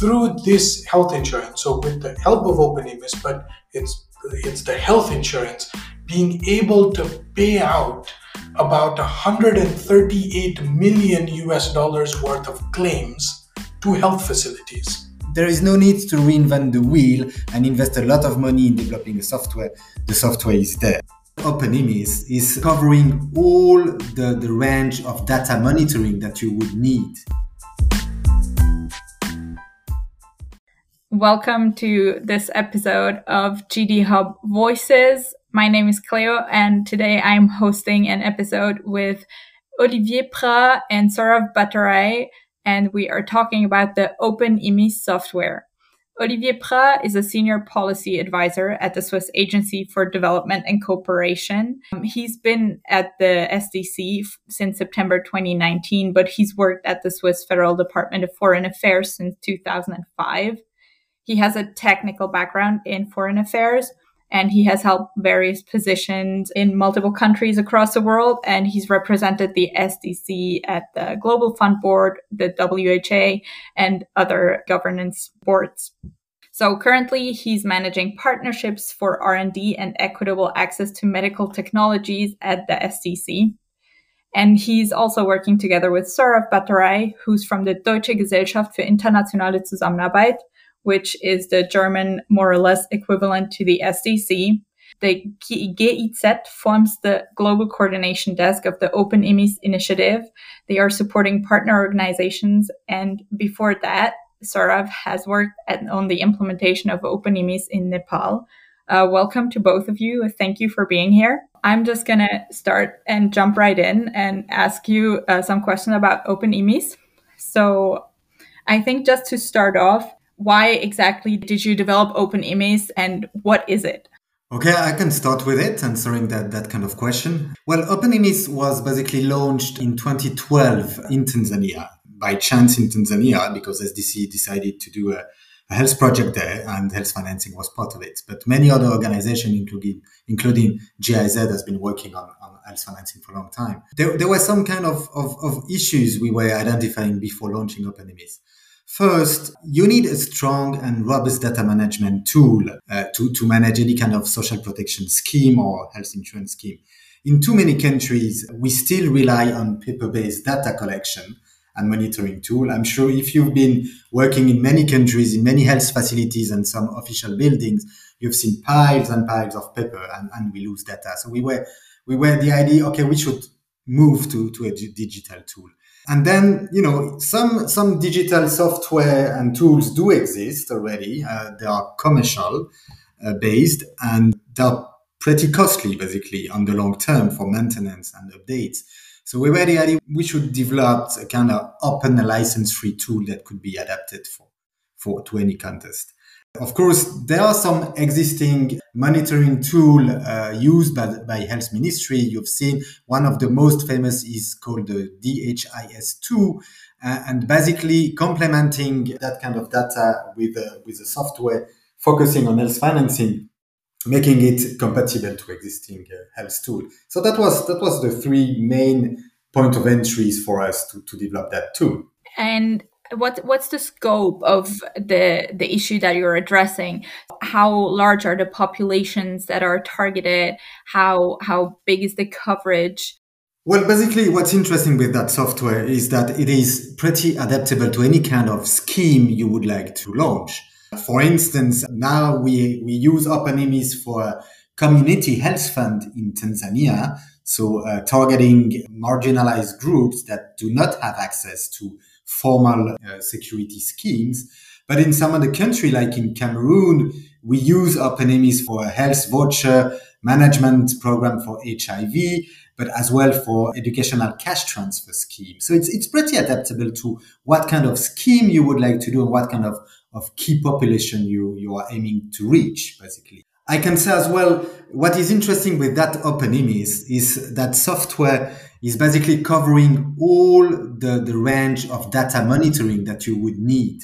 through this health insurance, so with the help of OpenIMIS, but it's it's the health insurance being able to pay out about 138 million US dollars worth of claims to health facilities. There is no need to reinvent the wheel and invest a lot of money in developing a software. The software is there. OpenIMIS is covering all the, the range of data monitoring that you would need. Welcome to this episode of GD Hub Voices. My name is Cleo, and today I am hosting an episode with Olivier Prat and Saurav Bhattarai, and we are talking about the OpenIMIS software. Olivier Prat is a senior policy advisor at the Swiss Agency for Development and Cooperation. Um, he's been at the SDC f- since September 2019, but he's worked at the Swiss Federal Department of Foreign Affairs since 2005. He has a technical background in foreign affairs and he has held various positions in multiple countries across the world. And he's represented the SDC at the Global Fund Board, the WHA, and other governance boards. So currently he's managing partnerships for R&D and equitable access to medical technologies at the SDC. And he's also working together with Saurav Bhattarai, who's from the Deutsche Gesellschaft für internationale Zusammenarbeit, which is the German more or less equivalent to the SDC. The GIZ forms the global coordination desk of the OpenIMIS initiative. They are supporting partner organizations. And before that, Saurav has worked at, on the implementation of OpenIMIS in Nepal. Uh, welcome to both of you. Thank you for being here. I'm just going to start and jump right in and ask you uh, some questions about OpenIMIS. So I think just to start off, why exactly did you develop OpenIMIS and what is it? Okay, I can start with it, answering that, that kind of question. Well, OpenIMIS was basically launched in 2012 in Tanzania, by chance in Tanzania, because SDC decided to do a, a health project there and health financing was part of it. But many other organizations, including, including GIZ, has been working on, health financing for a long time. There, there were some kind of, of, of issues we were identifying before launching OpenIMIS. First, you need a strong and robust data management tool uh, to, to manage any kind of social protection scheme or health insurance scheme. In too many countries, we still rely on paper-based data collection and monitoring tool. I'm sure if you've been working in many countries, in many health facilities and some official buildings, you've seen piles and piles of paper and, and we lose data. So we were, we were the idea, okay, we should move to, to a digital tool. And then, you know, some some digital software and tools do exist already. Uh, they are commercial uh, based and they're pretty costly, basically, on the long term for maintenance and updates. So we were the idea we should develop a kind of open license free tool that could be adapted for, for to any contest. Of course, there are some existing monitoring tool uh, used by, by health ministry. You've seen one of the most famous is called the DHIS2, uh, and basically complementing that kind of data with uh, with a software focusing on health financing, making it compatible to existing uh, health tool. So that was that was the three main point of entries for us to, to develop that tool. And what what's the scope of the the issue that you're addressing? How large are the populations that are targeted? How how big is the coverage? Well basically what's interesting with that software is that it is pretty adaptable to any kind of scheme you would like to launch. For instance now we we use OpenIMIS for community health fund in tanzania. So uh, targeting marginalized groups that do not have access to formal uh, security schemes. But in some other country, like in Cameroon, we use OpenIMIS for a health voucher management program for HIV, but as well for educational cash transfer scheme. So it's, it's pretty adaptable to what kind of scheme you would like to do and what kind of, of key population you, you are aiming to reach, basically. I can say as well, what is interesting with that OpenIMIS is that software is basically covering all the, the range of data monitoring that you would need.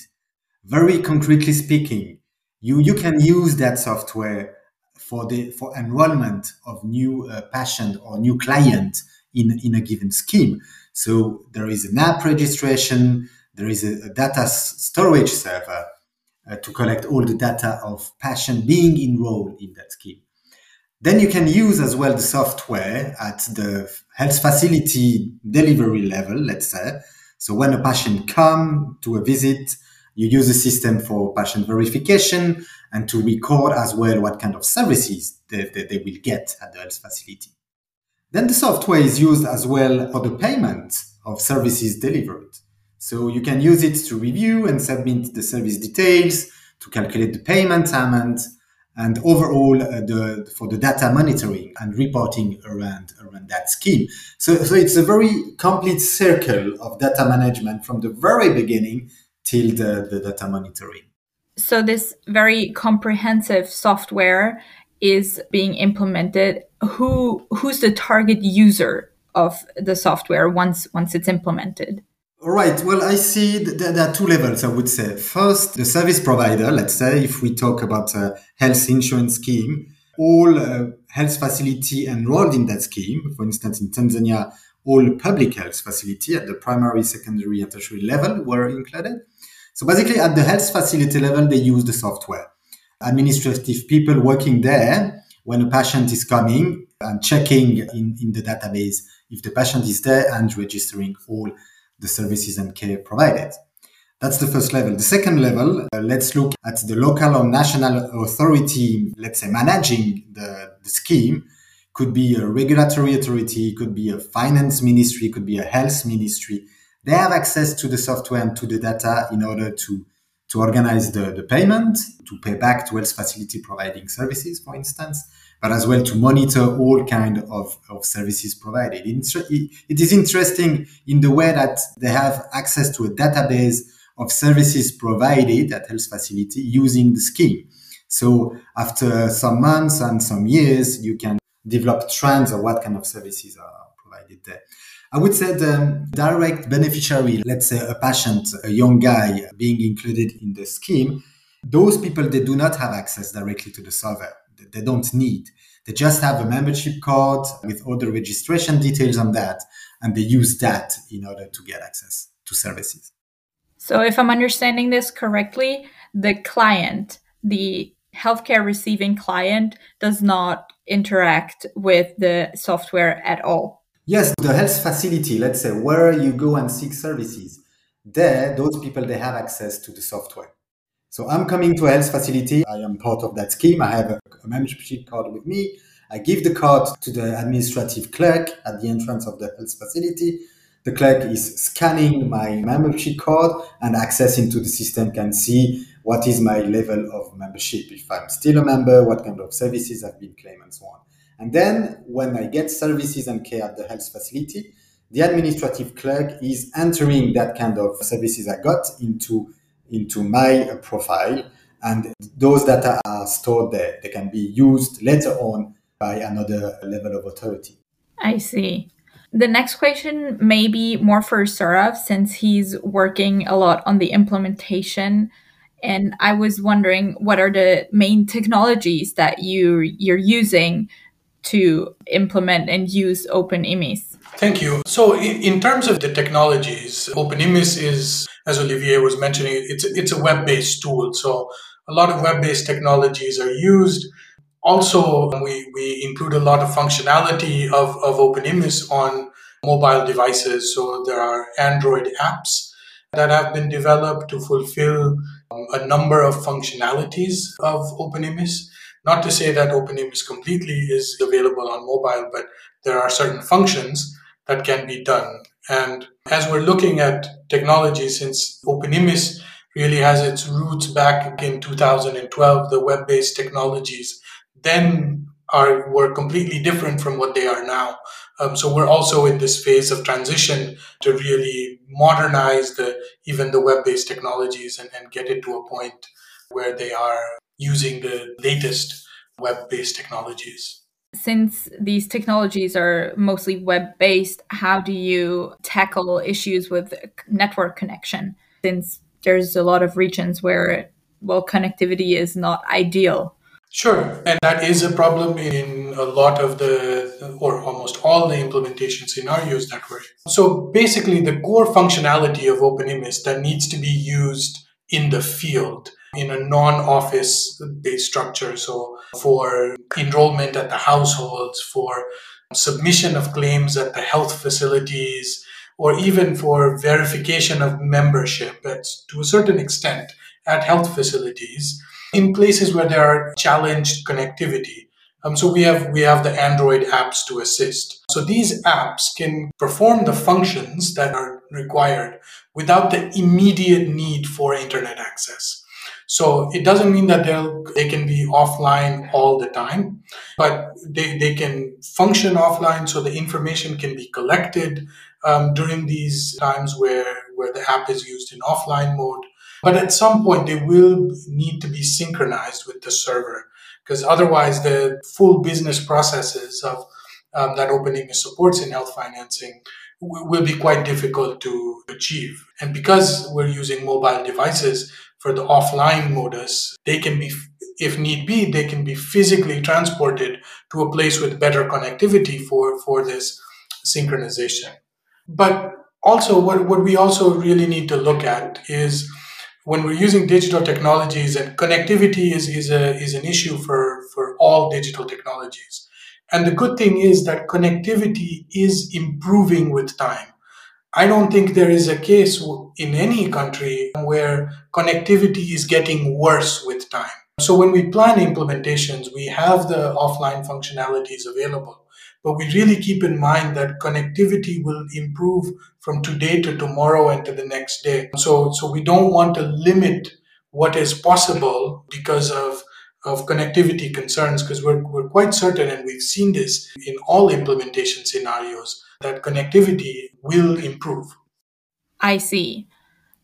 Very concretely speaking, you, you can use that software for the for enrollment of new uh, patient or new client in, in a given scheme. So there is an app registration, there is a, a data storage server uh, to collect all the data of patient being enrolled in that scheme. Then you can use as well the software at the health facility delivery level, let's say. So when a patient come to a visit, you use the system for patient verification and to record as well what kind of services they, they, they will get at the health facility. Then the software is used as well for the payment of services delivered. So you can use it to review and submit the service details, to calculate the payment amount, and overall uh, the, for the data monitoring and reporting around, around that scheme. So, so it's a very complete circle of data management from the very beginning till the, the data monitoring. So this very comprehensive software is being implemented. Who who's the target user of the software once once it's implemented? All right. Well, I see there are two levels, I would say. First, the service provider, let's say, if we talk about a health insurance scheme, all uh, health facility enrolled in that scheme, for instance, in Tanzania, all public health facility at the primary, secondary, and tertiary level were included. So basically, at the health facility level, they use the software. Administrative people working there, when a patient is coming and checking in, in the database if the patient is there and registering all the services and care provided. That's the first level. The second level, uh, let's look at the local or national authority, let's say managing the, the scheme. Could be a regulatory authority, could be a finance ministry, could be a health ministry. They have access to the software and to the data in order to, to organize the, the payment, to pay back to health facility providing services, for instance, but as well to monitor all kind of, of services provided. It is interesting in the way that they have access to a database of services provided at health facility using the scheme. So after some months and some years, you can develop trends of what kind of services are provided there. I would say the direct beneficiary, let's say a patient, a young guy being included in the scheme, those people, they do not have access directly to the server they don't need. They just have a membership card with all the registration details on that, and they use that in order to get access to services. So, if I'm understanding this correctly, the client, the healthcare receiving client, does not interact with the software at all. Yes, the health facility, let's say where you go and seek services, there, those people, they have access to the software. So I'm coming to a health facility. I am part of that scheme. I have a, membership card with me. I give the card to the administrative clerk at the entrance of the health facility. The clerk is scanning my membership card and accessing to the system can see what is my level of membership. If I'm still a member, what kind of services I've been claimed and so on. And then when I get services and care at the health facility, the administrative clerk is entering that kind of services I got into into my profile. And those data are stored there. They can be used later on by another level of authority. I see. The next question may be more for Saurav since he's working a lot on the implementation. And I was wondering what are the main technologies that you you're using to implement and use OpenIMIS? Thank you. So, in, terms of the technologies, OpenIMIS is, as Olivier was mentioning, it's it's a web-based tool. So, a lot of web-based technologies are used. Also, we, we include a lot of functionality of, of OpenIMIS on mobile devices. So, there are Android apps that have been developed to fulfill um, a number of functionalities of OpenIMIS. Not to say that OpenIMIS completely is available on mobile, but there are certain functions that can be done. And as we're looking at technology, since OpenIMIS really has its roots back in 2012, the web-based technologies then are were completely different from what they are now. Um, so we're also in this phase of transition to really modernize the even the web-based technologies and, and get it to a point where they are using the latest web-based technologies since these technologies are mostly web based, how do you tackle issues with network connection? Since there's a lot of regions where, well, connectivity is not ideal. Sure. And that is a problem in a lot of the, or almost all the implementation scenarios that we're. So basically, the core functionality of OpenIMIS that needs to be used in the field in a non-office based structure. So for enrollment at the households, for submission of claims at the health facilities, or even for verification of membership that's to a certain extent at health facilities in places where there are challenged connectivity. Um, so we have we have the Android apps to assist. So these apps can perform the functions that are required without the immediate need for internet access. So it doesn't mean that they'll they can be offline all the time, but they, they can function offline so the information can be collected um, during these times where, where the app is used in offline mode. But at some point, they will need to be synchronized with the server because otherwise, the full business processes of um, that OpenIMIS supports in health financing will be quite difficult to achieve. And because we're using mobile devices for the offline modus, they can be, if need be, they can be physically transported to a place with better connectivity for, for this synchronization. But also, what, what we also really need to look at is when we're using digital technologies and connectivity is, is, a, is an issue for, for all digital technologies. And the good thing is that connectivity is improving with time. I don't think there is a case in any country where connectivity is getting worse with time. So when we plan implementations, we have the offline functionalities available. But we really keep in mind that connectivity will improve from today to tomorrow and to the next day. So, so we don't want to limit what is possible because of, of connectivity concerns, because we're, we're quite certain, and we've seen this in all implementation scenarios, that connectivity will improve. I see.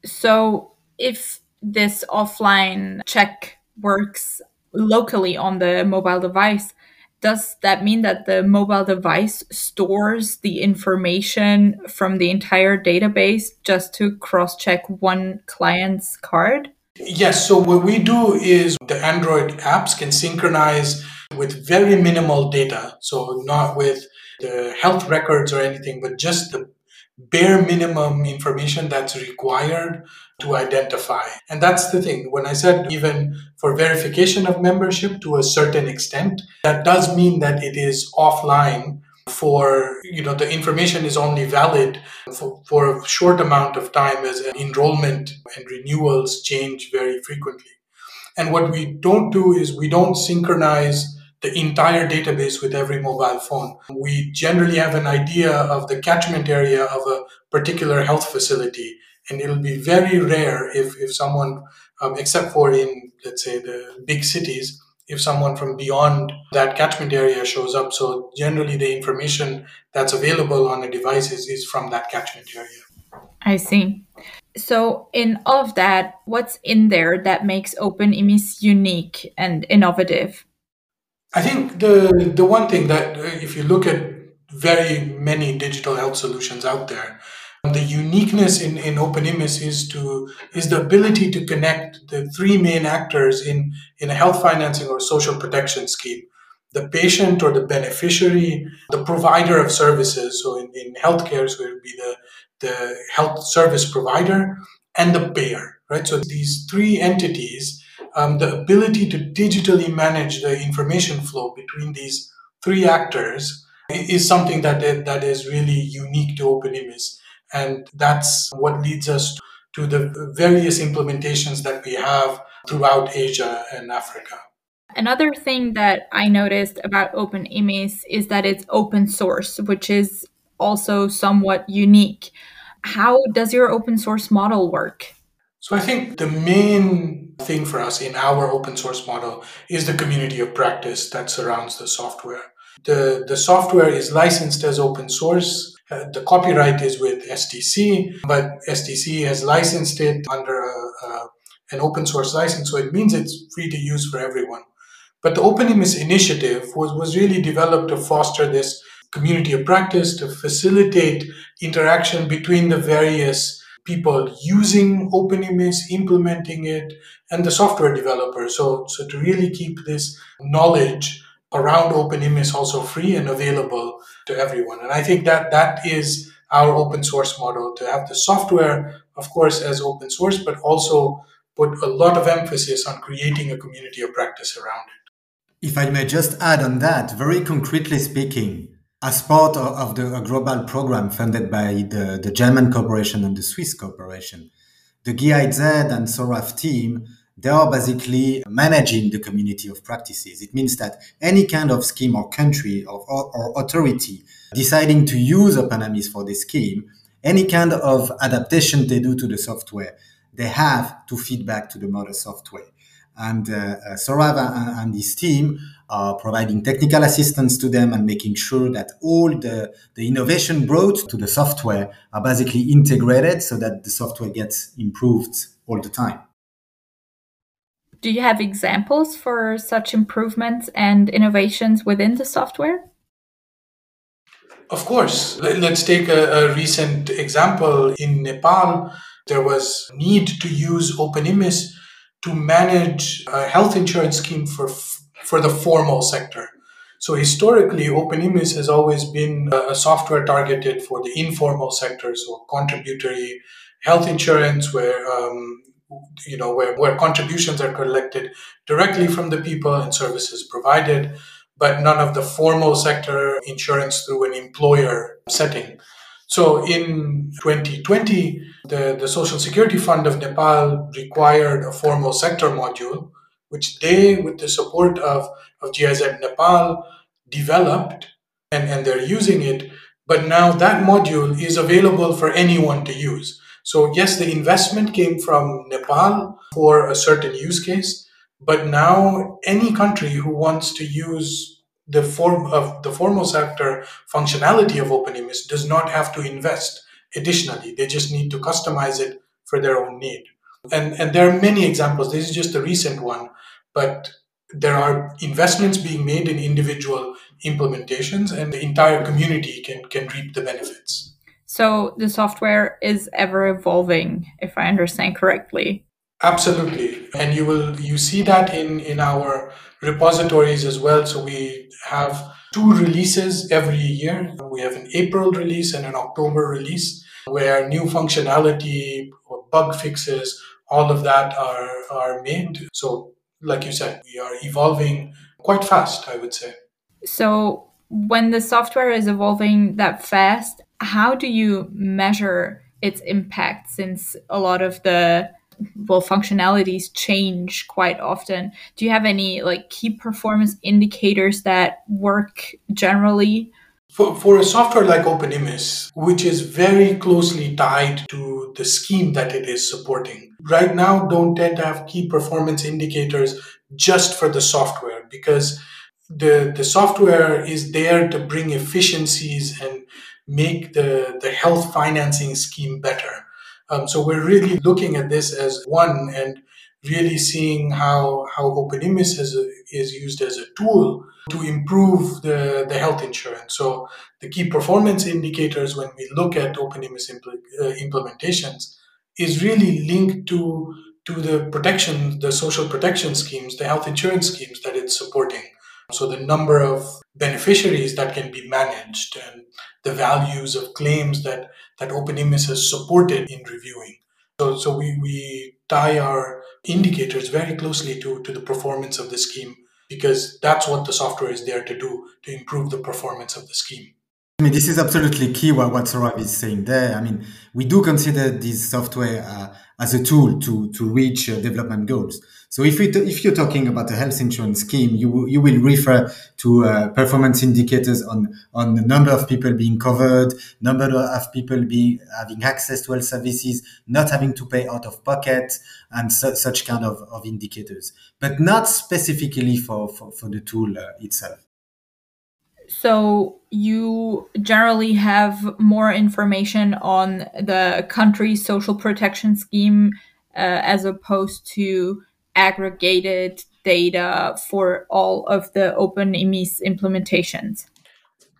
So if this offline check works locally on the mobile device, does that mean that the mobile device stores the information from the entire database just to cross check one client's card? Yes. So, what we do is the Android apps can synchronize with very minimal data. So, not with the health records or anything, but just the bare minimum information that's required to identify. And that's the thing. When I said even for verification of membership to a certain extent, that does mean that it is offline for, you know, the information is only valid for, for a short amount of time as enrollment and renewals change very frequently. And what we don't do is we don't synchronize the entire database with every mobile phone. We generally have an idea of the catchment area of a particular health facility, and it'll be very rare if, if someone, um, except for in, let's say, the big cities, if someone from beyond that catchment area shows up. So generally, the information that's available on the devices is, from that catchment area. I see. So, in all of that, what's in there that makes OpenIMIS unique and innovative? I think the the one thing that uh, if you look at very many digital health solutions out there, the uniqueness in, in OpenIMIS is to is the ability to connect the three main actors in, in a health financing or social protection scheme. The patient or the beneficiary, the provider of services. So in, in healthcare, so it would be the, the health service provider and the payer, right? So these three entities um, the ability to digitally manage the information flow between these three actors is something that that is really unique to OpenIMIS. And that's what leads us to the various implementations that we have throughout Asia and Africa. Another thing that I noticed about OpenIMIS is that it's open source, which is also somewhat unique. How does your open source model work? So I think the main thing for us in our open source model is the community of practice that surrounds the software. The, the software is licensed as open source. Uh, the copyright is with SDC, but SDC has licensed it under a, a, an open source license, so it means it's free to use for everyone. But the OpenIMIS initiative was, was really developed to foster this community of practice, to facilitate interaction between the various people using OpenIMIS, implementing it, and the software developers. So, so to really keep this knowledge around OpenIMIS also free and available to everyone. And I think that that is our open source model to have the software, of course, as open source, but also put a lot of emphasis on creating a community of practice around it. If I may just add on that, very concretely speaking, as part of the global program funded by the, the German corporation and the Swiss corporation, the GIZ and Saurav team, they are basically managing the community of practices. It means that any kind of scheme or country or, or, or authority deciding to use OpenIMIS for this scheme, any kind of adaptation they do to the software, they have to feed back to the mother software. And uh, uh, Saurav and, and his team are providing technical assistance to them and making sure that all the, the innovation brought to the software are basically integrated so that the software gets improved all the time. Do you have examples for such improvements and innovations within the software? Of course. Let's take a, a recent example. In Nepal, there was need to use OpenIMIS to manage a health insurance scheme for for the formal sector. So historically, OpenIMIS has always been a software targeted for the informal sector, so contributory health insurance, where um, you know where, where contributions are collected directly from the people and services provided, but none of the formal sector insurance through an employer setting. So in 2020, the, the Social Security Fund of Nepal required a formal sector module, which they, with the support of, of GIZ Nepal, developed and, and they're using it. But now that module is available for anyone to use. So, yes, the investment came from Nepal for a certain use case, but now any country who wants to use the form of the formal sector functionality of OpenIMIS does not have to invest additionally. They just need to customize it for their own need. And, and there are many examples. This is just a recent one, but there are investments being made in individual implementations and the entire community can, can reap the benefits. So the software is ever evolving, if I understand correctly. Absolutely. And you will you see that in, in our repositories as well. So we have two releases every year. We have an April release and an October release where new functionality or bug fixes, all of that are, are made. So like you said, we are evolving quite fast, I would say. So when the software is evolving that fast, how do you measure its impact since a lot of the well functionalities change quite often? Do you have any like key performance indicators that work generally? For, for a software like OpenIMIS, which is very closely tied to the scheme that it is supporting, right now don't tend to have key performance indicators just for the software because the, the software is there to bring efficiencies and make the, the health financing scheme better. Um, so we're really looking at this as one and really seeing how, how OpenIMIS is, is used as a tool to improve the, the health insurance. So the key performance indicators when we look at OpenIMIS impl- uh, implementations is really linked to, to the protection, the social protection schemes, the health insurance schemes that it's supporting. So the number of beneficiaries that can be managed and the values of claims that, that OpenIMIS has supported in reviewing. So, so we, we tie our indicators very closely to, to the performance of the scheme because that's what the software is there to do to improve the performance of the scheme. I mean, this is absolutely key what, what Saurav is saying there. I mean, we do consider this software uh, as a tool to, to reach uh, development goals. So if, we t- if you're talking about a health insurance scheme, you, you will refer to uh, performance indicators on, on the number of people being covered, number of people being having access to health services, not having to pay out of pocket, and su- such kind of, of indicators, but not specifically for, for, for the tool uh, itself. So you generally have more information on the country's social protection scheme uh, as opposed to aggregated data for all of the OpenIMIS implementations?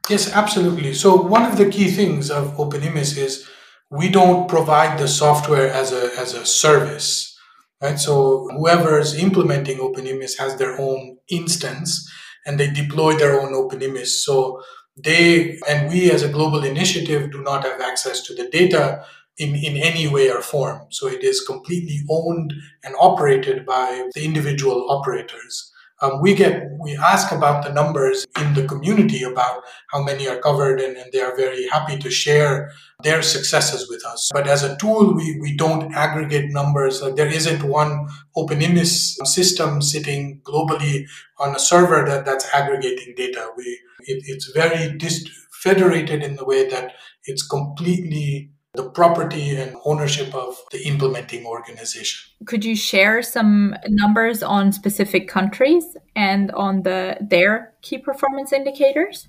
Yes, absolutely. So one of the key things of OpenIMIS is we don't provide the software as a as a service, right? So whoever is implementing OpenIMIS has their own instance and they deploy their own OpenIMIS. So they and we as a global initiative do not have access to the data in, in any way or form. So it is completely owned and operated by the individual operators. Um, we get we ask about the numbers in the community about how many are covered and, and, they are very happy to share their successes with us but as a tool we, we don't aggregate numbers like there isn't one open OpenIMIS system sitting globally on a server that, that's aggregating data we it, it's very dist- federated in the way that it's completely the property and ownership of the implementing organization. Could you share some numbers on specific countries and on the their key performance indicators?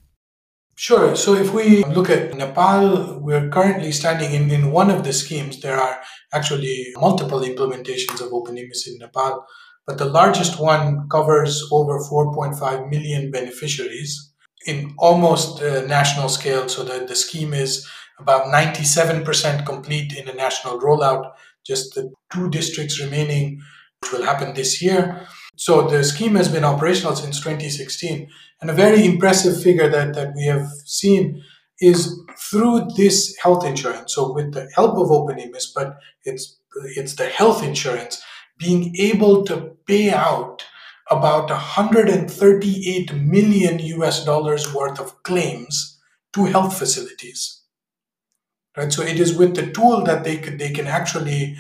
Sure. So if we look at Nepal, we're currently standing in, in one of the schemes. There are actually multiple implementations of OpenIMIS in Nepal, but the largest one covers over 4.5 million beneficiaries in almost uh, national scale. So that the scheme is about 97% complete in the national rollout, just the two districts remaining, which will happen this year. So the scheme has been operational since 2016. And a very impressive figure that, that we have seen is through this health insurance. So with the help of OpenIMIS, but it's it's the health insurance being able to pay out about 138 million US dollars worth of claims to health facilities right? So it is with the tool that they can they can actually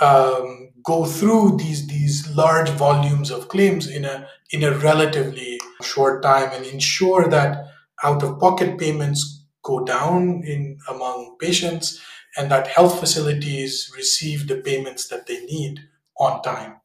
um, go through these these large volumes of claims in a in a relatively short time and ensure that out of pocket payments go down in among patients and that health facilities receive the payments that they need on time.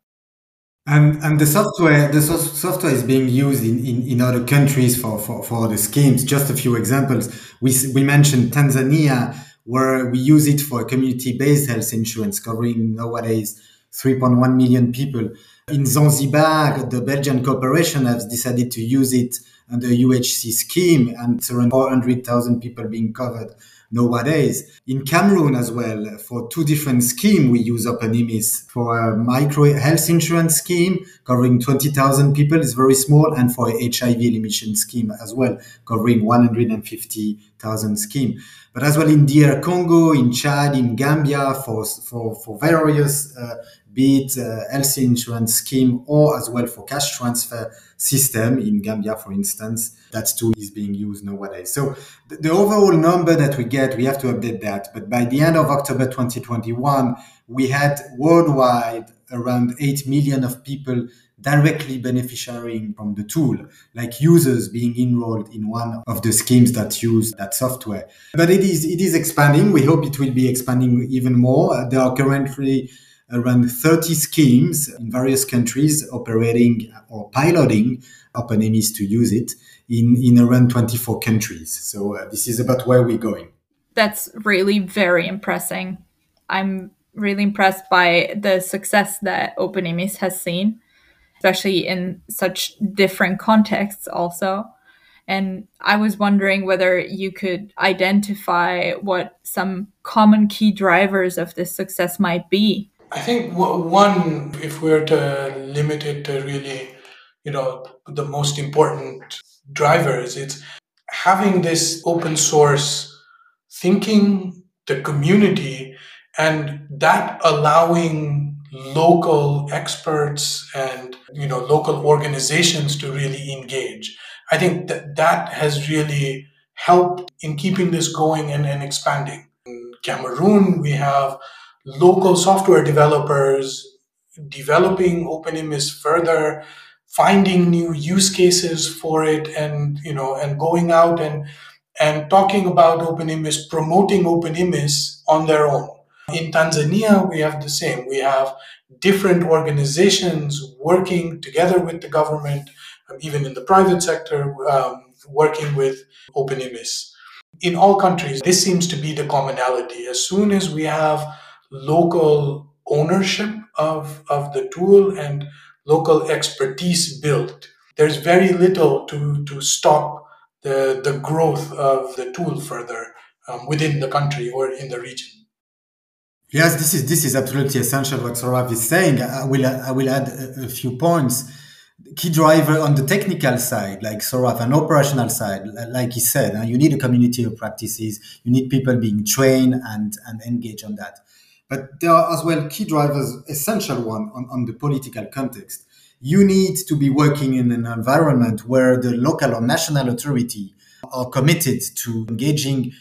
And, and the software the software is being used in, in, in other countries for, for, for the schemes. Just a few examples. We, we mentioned Tanzania where we use it for community-based health insurance covering nowadays 3.1 million people. In Zanzibar, the Belgian corporation has decided to use it under UHC scheme and around 400,000 people being covered nowadays. In Cameroon as well, for two different schemes, we use OpenIMIS for a micro health insurance scheme covering 20,000 people it's very small and for a HIV elimination scheme as well, covering 150,000 scheme. But as well in DR Congo, in Chad, in Gambia for, for, for various uh, be it uh, health insurance scheme or as well for cash transfer system in Gambia, for instance, that tool is being used nowadays. So the, the, overall number that we get, we have to update that. But by the end of October 2021, we had worldwide around 8 million of people directly beneficiarying from the tool, like users being enrolled in one of the schemes that use that software. But it is, it is expanding. We hope it will be expanding even more. Uh, there are currently around 30 schemes in various countries operating or piloting OpenIMIS to use it in, in around 24 countries. So uh, this is about where we're going. That's really very impressive. I'm really impressed by the success that OpenIMIS has seen, especially in such different contexts also. And I was wondering whether you could identify what some common key drivers of this success might be I think one, if we are to limit it to really, you know, the most important drivers, it's having this open source thinking, the community, and that allowing local experts and you know local organizations to really engage. I think that that has really helped in keeping this going and, and expanding. In Cameroon, we have local software developers developing OpenIMIS further, finding new use cases for it, and you know, and going out and and talking about open OpenIMIS, promoting open OpenIMIS on their own. In Tanzania, we have the same. We have different organizations working together with the government, um, even in the private sector, um, working with open OpenIMIS. In all countries, this seems to be the commonality. As soon as we have local ownership of, of the tool and local expertise built. There's very little to, to stop the, the growth of the tool further um, within the country or in the region. Yes, this is this is absolutely essential what Saurav is saying. I will I will add a, a few points. key driver on the technical side, like Saurav, and operational side, like he said, uh, you need a community of practices. You need people being trained and, and engaged on that. But there are as well key drivers, essential one on, on the political context. You need to be working in an environment where the local or national authority are committed to engaging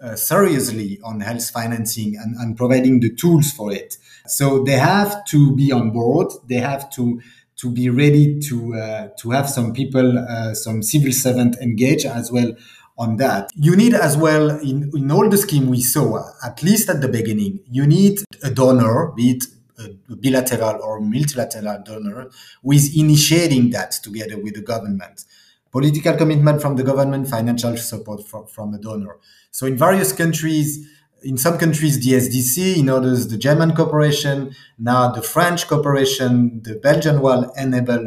uh, seriously on health financing and, and providing the tools for it. So they have to be on board. They have to to be ready to uh, to have some people, uh, some civil servant engage as well on that. You need as well in in all the scheme we saw, at least at the beginning, you need a donor, be it a bilateral or multilateral donor, who is initiating that together with the government. Political commitment from the government, financial support from, from a donor. So in various countries, in some countries, the SDC, in others, the German corporation, now the French corporation, the Belgian one, Enabel,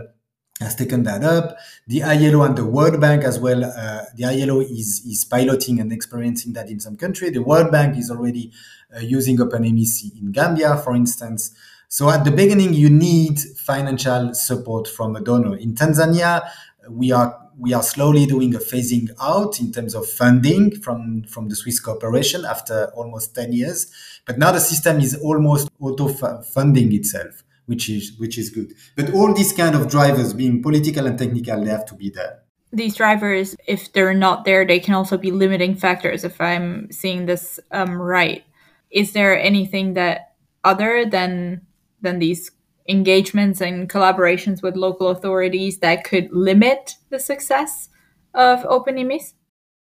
has taken that up. The ILO and the World Bank as well. Uh, the ILO is, is piloting and experiencing that in some country. The World Bank is already uh, using OpenMIS in Gambia, for instance. So at the beginning, you need financial support from a donor. In Tanzania, we are we are slowly doing a phasing out in terms of funding from, from the Swiss corporation after almost 10 years. But now the system is almost auto funding itself, which is, which is good. But all these kind of drivers being political and technical, they have to be there. These drivers, if they're not there, they can also be limiting factors, if I'm seeing this um, right. Is there anything that other than than these engagements and collaborations with local authorities that could limit the success of open OpenMIS?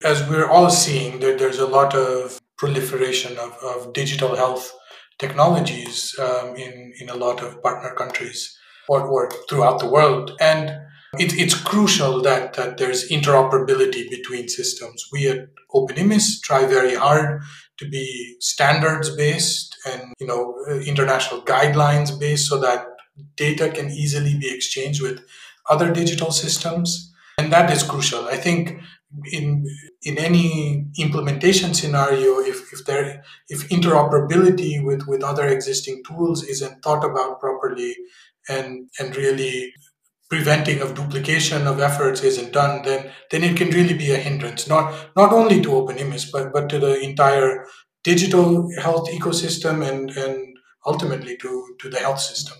As we're all seeing, there, there's a lot of proliferation of, of digital health technologies um, in, in a lot of partner countries or, or throughout the world. And it, it's crucial that, that there's interoperability between systems. We at OpenMIS try very hard to be standards based and you know international guidelines based so that data can easily be exchanged with other digital systems and that is crucial i think in in any implementation scenario if, if there if interoperability with with other existing tools isn't thought about properly and and really preventing of duplication of efforts isn't done, then then it can really be a hindrance, not not only to OpenMIS, but but to the entire digital health ecosystem and and ultimately to to the health system.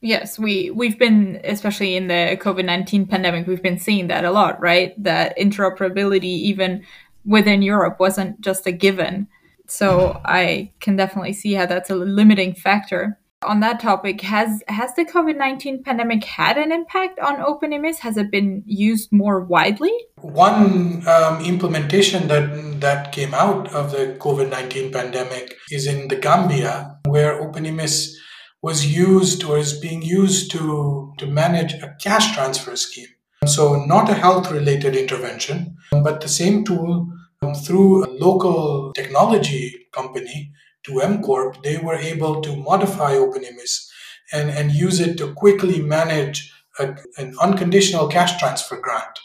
Yes, we we've been especially in the COVID nineteen pandemic, we've been seeing that a lot, right? That interoperability even within Europe wasn't just a given. So I can definitely see how that's a limiting factor on that topic, has has the COVID nineteen pandemic had an impact on OpenMIS? Has it been used more widely? One um, implementation that that came out of the COVID nineteen pandemic is in the Gambia, where OpenMIS was used or is being used to to manage a cash transfer scheme. So not a health related intervention, but the same tool um, through a local technology company to M Corp, they were able to modify OpenMIS and, and use it to quickly manage a, an unconditional cash transfer grant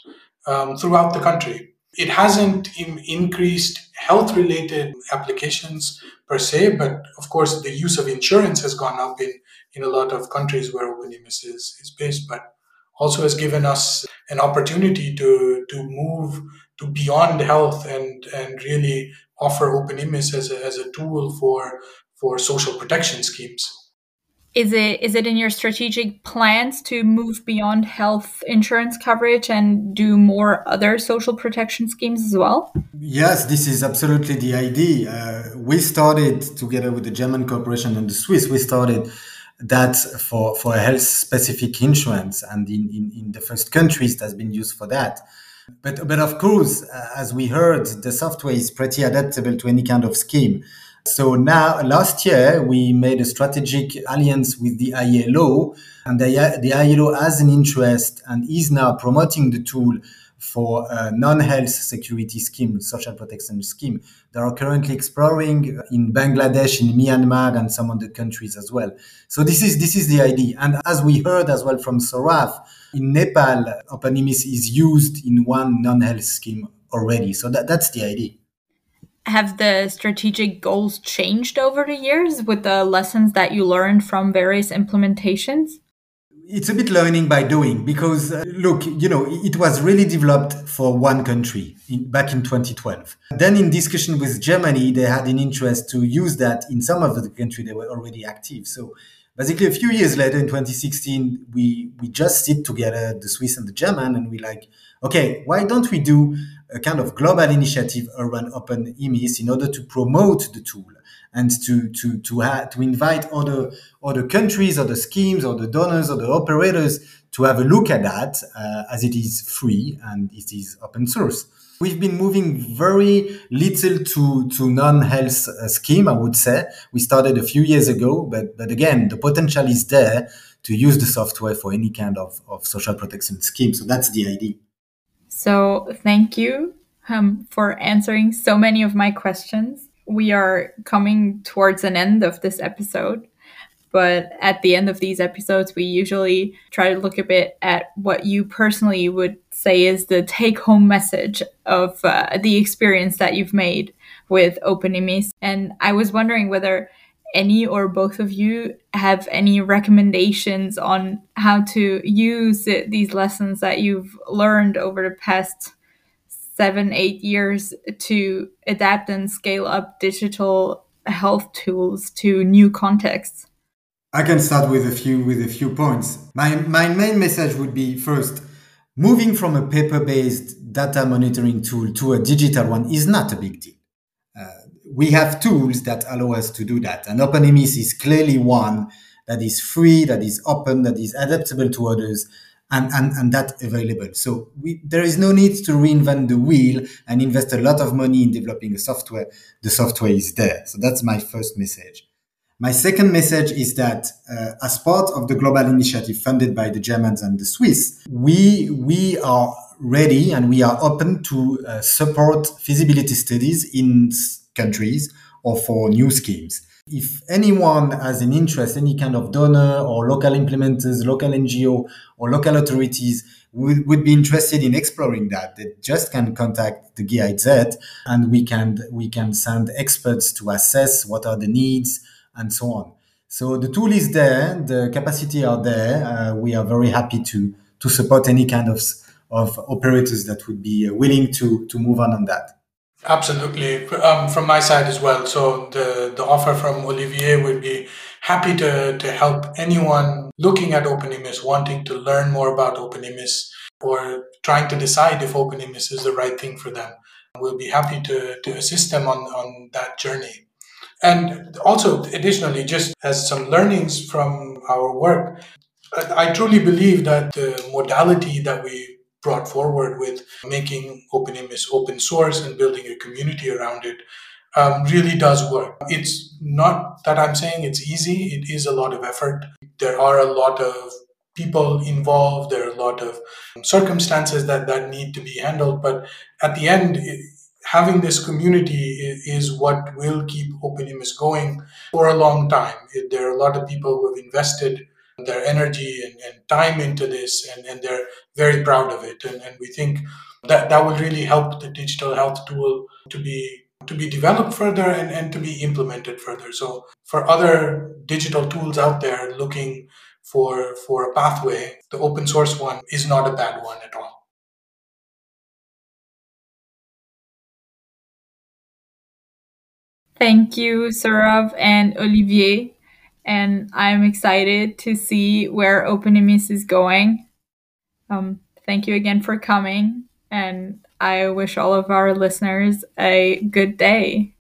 um, throughout the country. It hasn't increased health related applications per se, but of course, the use of insurance has gone up in, in a lot of countries where OpenMIS is, is based, but also has given us an opportunity to, to move to beyond health and, and really offer OpenMIS as a, as a tool for for social protection schemes. Is it is it in your strategic plans to move beyond health insurance coverage and do more other social protection schemes as well? Yes, this is absolutely the idea. Uh, we started together with the German corporation and the Swiss. We started that for for health specific insurance, and in, in in the first countries that's been used for that. But, but of course, uh, as we heard, the software is pretty adaptable to any kind of scheme. So now, last year, we made a strategic alliance with the ILO, and the, the ILO has an interest and is now promoting the tool for a non-health security scheme, social protection scheme. They are currently exploring in Bangladesh, in Myanmar, and some other countries as well. So this is this is the idea. And as we heard as well from Saurav, in Nepal, OpenMIS is used in one non-health scheme already. So that, that's the idea. Have the strategic goals changed over the years with the lessons that you learned from various implementations? it's a bit learning by doing because uh, look you know it was really developed for one country in, back in 2012 then in discussion with germany they had an interest to use that in some of the country they were already active so basically a few years later in 2016 we we just sit together the swiss and the german and we like okay why don't we do a kind of global initiative around OpenIMIS in order to promote the tool and to to to ha- to invite other other countries, other schemes, or the donors, or the operators to have a look at that, uh, as it is free and it is open source. We've been moving very little to, to non-health uh, scheme, I would say. We started a few years ago, but, but again, the potential is there to use the software for any kind of, of social protection scheme. So that's the idea. So thank you um, for answering so many of my questions we are coming towards an end of this episode. But at the end of these episodes, we usually try to look a bit at what you personally would say is the take home message of uh, the experience that you've made with OpenIMIS. And I was wondering whether any or both of you have any recommendations on how to use these lessons that you've learned over the past seven, eight years to adapt and scale up digital health tools to new contexts? I can start with a few with a few points. My my main message would be first, moving from a paper-based data monitoring tool to a digital one is not a big deal. We have tools that allow us to do that, and OpenIMIS is clearly one that is free, that is open, that is adaptable to others, and, and, and that available. So we, there is no need to reinvent the wheel and invest a lot of money in developing a software. The software is there. So that's my first message. My second message is that uh, as part of the global initiative funded by the Germans and the Swiss, we, we are ready and we are open to uh, support feasibility studies in countries or for new schemes. If anyone has an interest, any kind of donor or local implementers, local NGO or local authorities would, would be interested in exploring that, they just can contact the GIZ and we can we can send experts to assess what are the needs and so on. So the tool is there, the capacity are there. Uh, we are very happy to to support any kind of of operators that would be willing to to move on on that. Absolutely, um, from my side as well. So the the offer from Olivier would be happy to to help anyone looking at OpenIMIS, wanting to learn more about OpenIMIS, or trying to decide if OpenIMIS is the right thing for them. We'll be happy to to assist them on on that journey. And also, additionally, just as some learnings from our work, I truly believe that the modality that we brought forward with making OpenIMIS open source and building a community around it um, really does work. It's not that I'm saying it's easy, it is a lot of effort. There are a lot of people involved, there are a lot of circumstances that, that need to be handled. But at the end, it, having this community is what will keep OpenIMIS going for a long time. There are a lot of people who have invested their energy and, and time into this, and, and they're very proud of it. And, and we think that that will really help the digital health tool to be to be developed further and, and to be implemented further. So for other digital tools out there looking for for a pathway, the open source one is not a bad one at all. Thank you, Saurav and Olivier and I'm excited to see where OpenIMIS is going. Um, thank you again for coming, and I wish all of our listeners a good day.